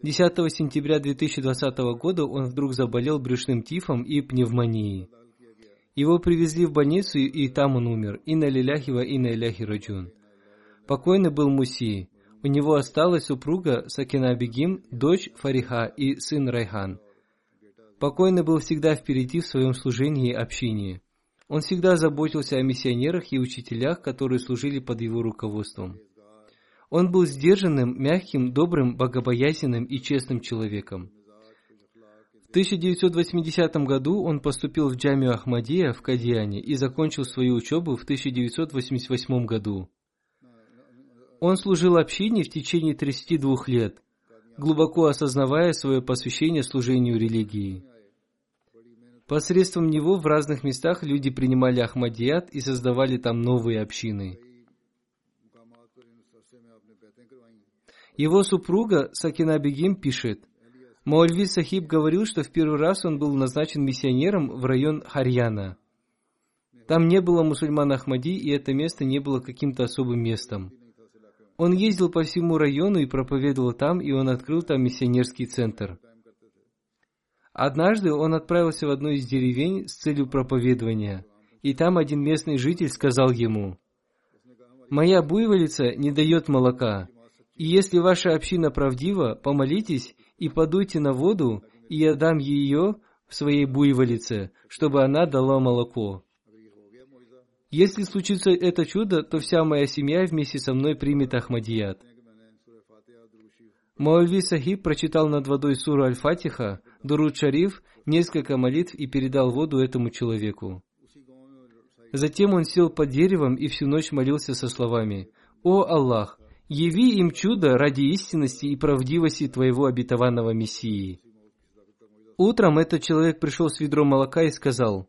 10 сентября 2020 года он вдруг заболел брюшным тифом и пневмонией. Его привезли в больницу, и там он умер. Инна лиляхи ва инна иляхи раджун. Покойный был Муси. У него осталась супруга Сакина Бегим, дочь Фариха и сын Райхан. Покойный был всегда впереди в своем служении и общине. Он всегда заботился о миссионерах и учителях, которые служили под его руководством. Он был сдержанным, мягким, добрым, богобоязненным и честным человеком. В 1980 году он поступил в Джамию Ахмадия в Кадьяне и закончил свою учебу в 1988 году. Он служил общине в течение 32 лет, глубоко осознавая свое посвящение служению религии. Посредством него в разных местах люди принимали Ахмадият и создавали там новые общины. Его супруга Сакина Бегим пишет, Маульви Сахиб говорил, что в первый раз он был назначен миссионером в район Харьяна. Там не было мусульман Ахмади, и это место не было каким-то особым местом. Он ездил по всему району и проповедовал там, и он открыл там миссионерский центр. Однажды он отправился в одну из деревень с целью проповедования, и там один местный житель сказал ему, «Моя буйволица не дает молока, и если ваша община правдива, помолитесь и подуйте на воду, и я дам ее в своей буйволице, чтобы она дала молоко. Если случится это чудо, то вся моя семья вместе со мной примет Ахмадият. Маульви Сахиб прочитал над водой суру Аль-Фатиха, Дуруд Шариф, несколько молитв и передал воду этому человеку. Затем он сел под деревом и всю ночь молился со словами «О Аллах, яви им чудо ради истинности и правдивости Твоего обетованного Мессии». Утром этот человек пришел с ведром молока и сказал,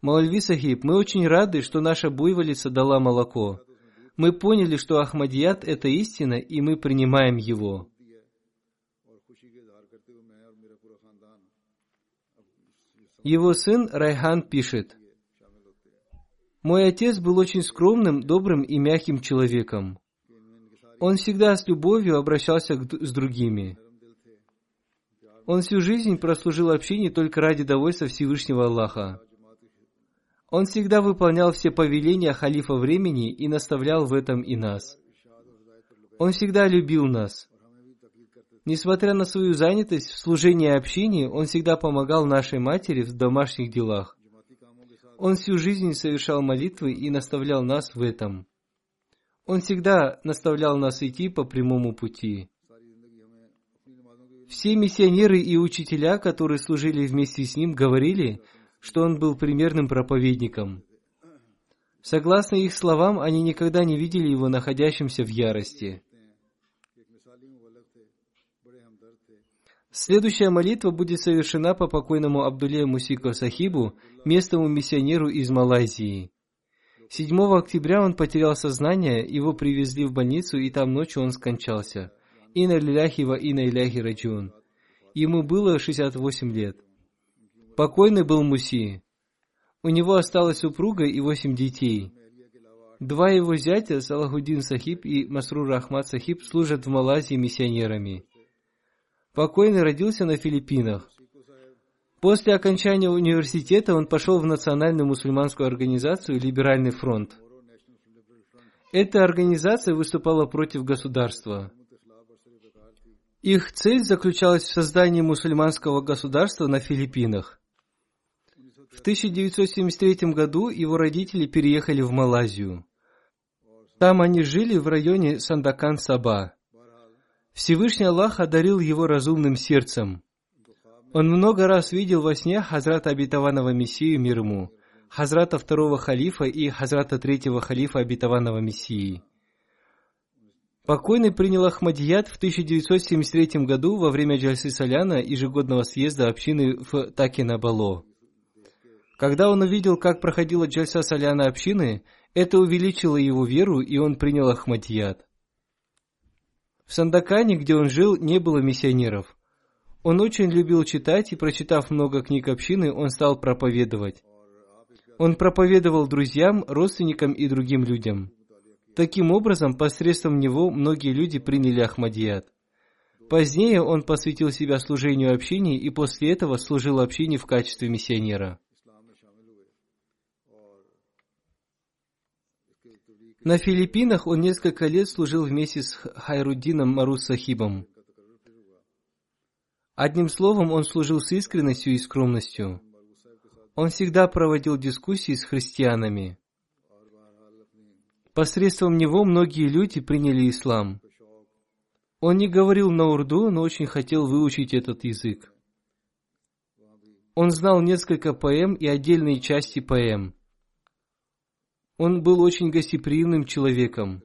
«Маульви Сахиб, мы очень рады, что наша буйволица дала молоко. Мы поняли, что Ахмадият – это истина, и мы принимаем его». Его сын Райхан пишет, «Мой отец был очень скромным, добрым и мягким человеком. Он всегда с любовью обращался с другими. Он всю жизнь прослужил общине только ради довольства Всевышнего Аллаха. Он всегда выполнял все повеления халифа времени и наставлял в этом и нас. Он всегда любил нас. Несмотря на свою занятость в служении общине, он всегда помогал нашей матери в домашних делах. Он всю жизнь совершал молитвы и наставлял нас в этом. Он всегда наставлял нас идти по прямому пути. Все миссионеры и учителя, которые служили вместе с ним, говорили, что он был примерным проповедником. Согласно их словам, они никогда не видели его находящимся в ярости. Следующая молитва будет совершена по покойному Абдуле Мусико Сахибу, местному миссионеру из Малайзии. 7 октября он потерял сознание, его привезли в больницу, и там ночью он скончался. Ина лиляхи ина иляхи раджун. Ему было 68 лет. Покойный был Муси. У него осталась супруга и восемь детей. Два его зятя, Салахудин Сахиб и Масрур Ахмад Сахиб, служат в Малайзии миссионерами. Покойный родился на Филиппинах. После окончания университета он пошел в национальную мусульманскую организацию «Либеральный фронт». Эта организация выступала против государства. Их цель заключалась в создании мусульманского государства на Филиппинах. В 1973 году его родители переехали в Малайзию. Там они жили в районе Сандакан-Саба. Всевышний Аллах одарил его разумным сердцем. Он много раз видел во сне Хазрата обетованного Мессию мир ему, Хазрата второго халифа и Хазрата третьего халифа обетованного Мессии. Покойный принял Ахмадият в 1973 году во время Джальсы Соляна ежегодного съезда общины в Такинабало. Когда он увидел, как проходила Джальса Соляна общины, это увеличило его веру, и он принял Ахмадият. В Сандакане, где он жил, не было миссионеров. Он очень любил читать, и прочитав много книг общины, он стал проповедовать. Он проповедовал друзьям, родственникам и другим людям. Таким образом, посредством него многие люди приняли Ахмадият. Позднее он посвятил себя служению общине и после этого служил общине в качестве миссионера. На Филиппинах он несколько лет служил вместе с Хайруддином Марус Сахибом. Одним словом, он служил с искренностью и скромностью. Он всегда проводил дискуссии с христианами. Посредством него многие люди приняли ислам. Он не говорил на урду, но очень хотел выучить этот язык. Он знал несколько поэм и отдельные части поэм. Он был очень гостеприимным человеком.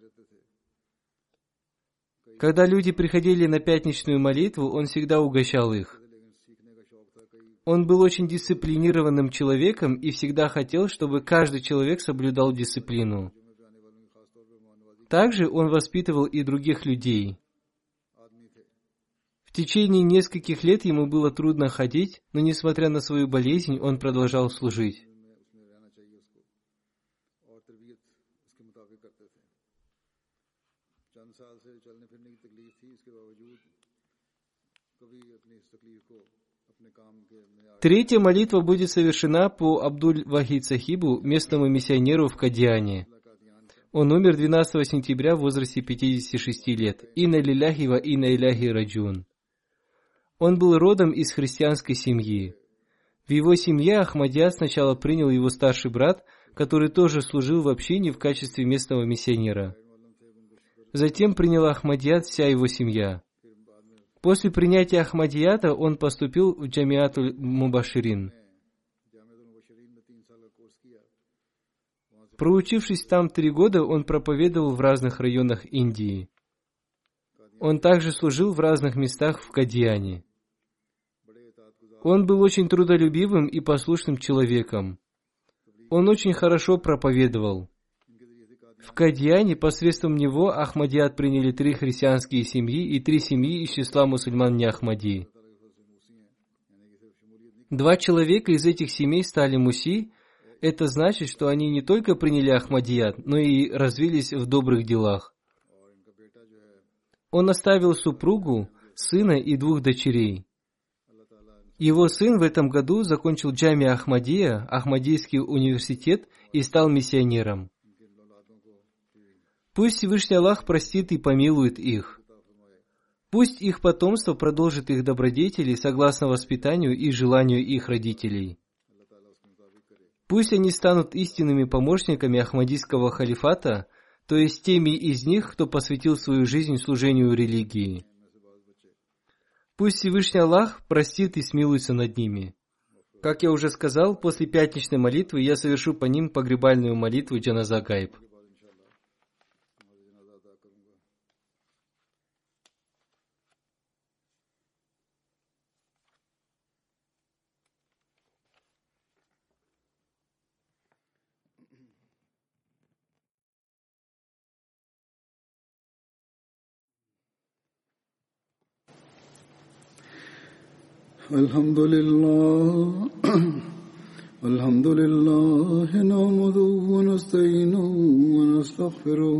Когда люди приходили на пятничную молитву, он всегда угощал их. Он был очень дисциплинированным человеком и всегда хотел, чтобы каждый человек соблюдал дисциплину. Также он воспитывал и других людей. В течение нескольких лет ему было трудно ходить, но несмотря на свою болезнь, он продолжал служить. Третья молитва будет совершена по Абдуль-Вахид Сахибу, местному миссионеру в Кадиане. Он умер 12 сентября в возрасте 56 лет. Инна лиляхи ва инна иляхи раджун. Он был родом из христианской семьи. В его семье Ахмадиат сначала принял его старший брат, который тоже служил в общине в качестве местного миссионера. Затем приняла Ахмадият вся его семья. После принятия Ахмадията он поступил в Джамиатуль Мубаширин. Проучившись там три года, он проповедовал в разных районах Индии. Он также служил в разных местах в Кадиане. Он был очень трудолюбивым и послушным человеком. Он очень хорошо проповедовал. В Кадьяне посредством него Ахмадият приняли три христианские семьи и три семьи из числа мусульман не Ахмади. Два человека из этих семей стали муси. Это значит, что они не только приняли Ахмадият, но и развились в добрых делах. Он оставил супругу, сына и двух дочерей. Его сын в этом году закончил Джами Ахмадия, Ахмадийский университет и стал миссионером. Пусть Всевышний Аллах простит и помилует их. Пусть их потомство продолжит их добродетели согласно воспитанию и желанию их родителей. Пусть они станут истинными помощниками Ахмадийского халифата, то есть теми из них, кто посвятил свою жизнь служению религии. Пусть Всевышний Аллах простит и смилуется над ними. Как я уже сказал, после пятничной молитвы я совершу по ним погребальную молитву Джаназа Гайб. الحمد لله الحمد لله نحمده ونستعينه ونستغفره.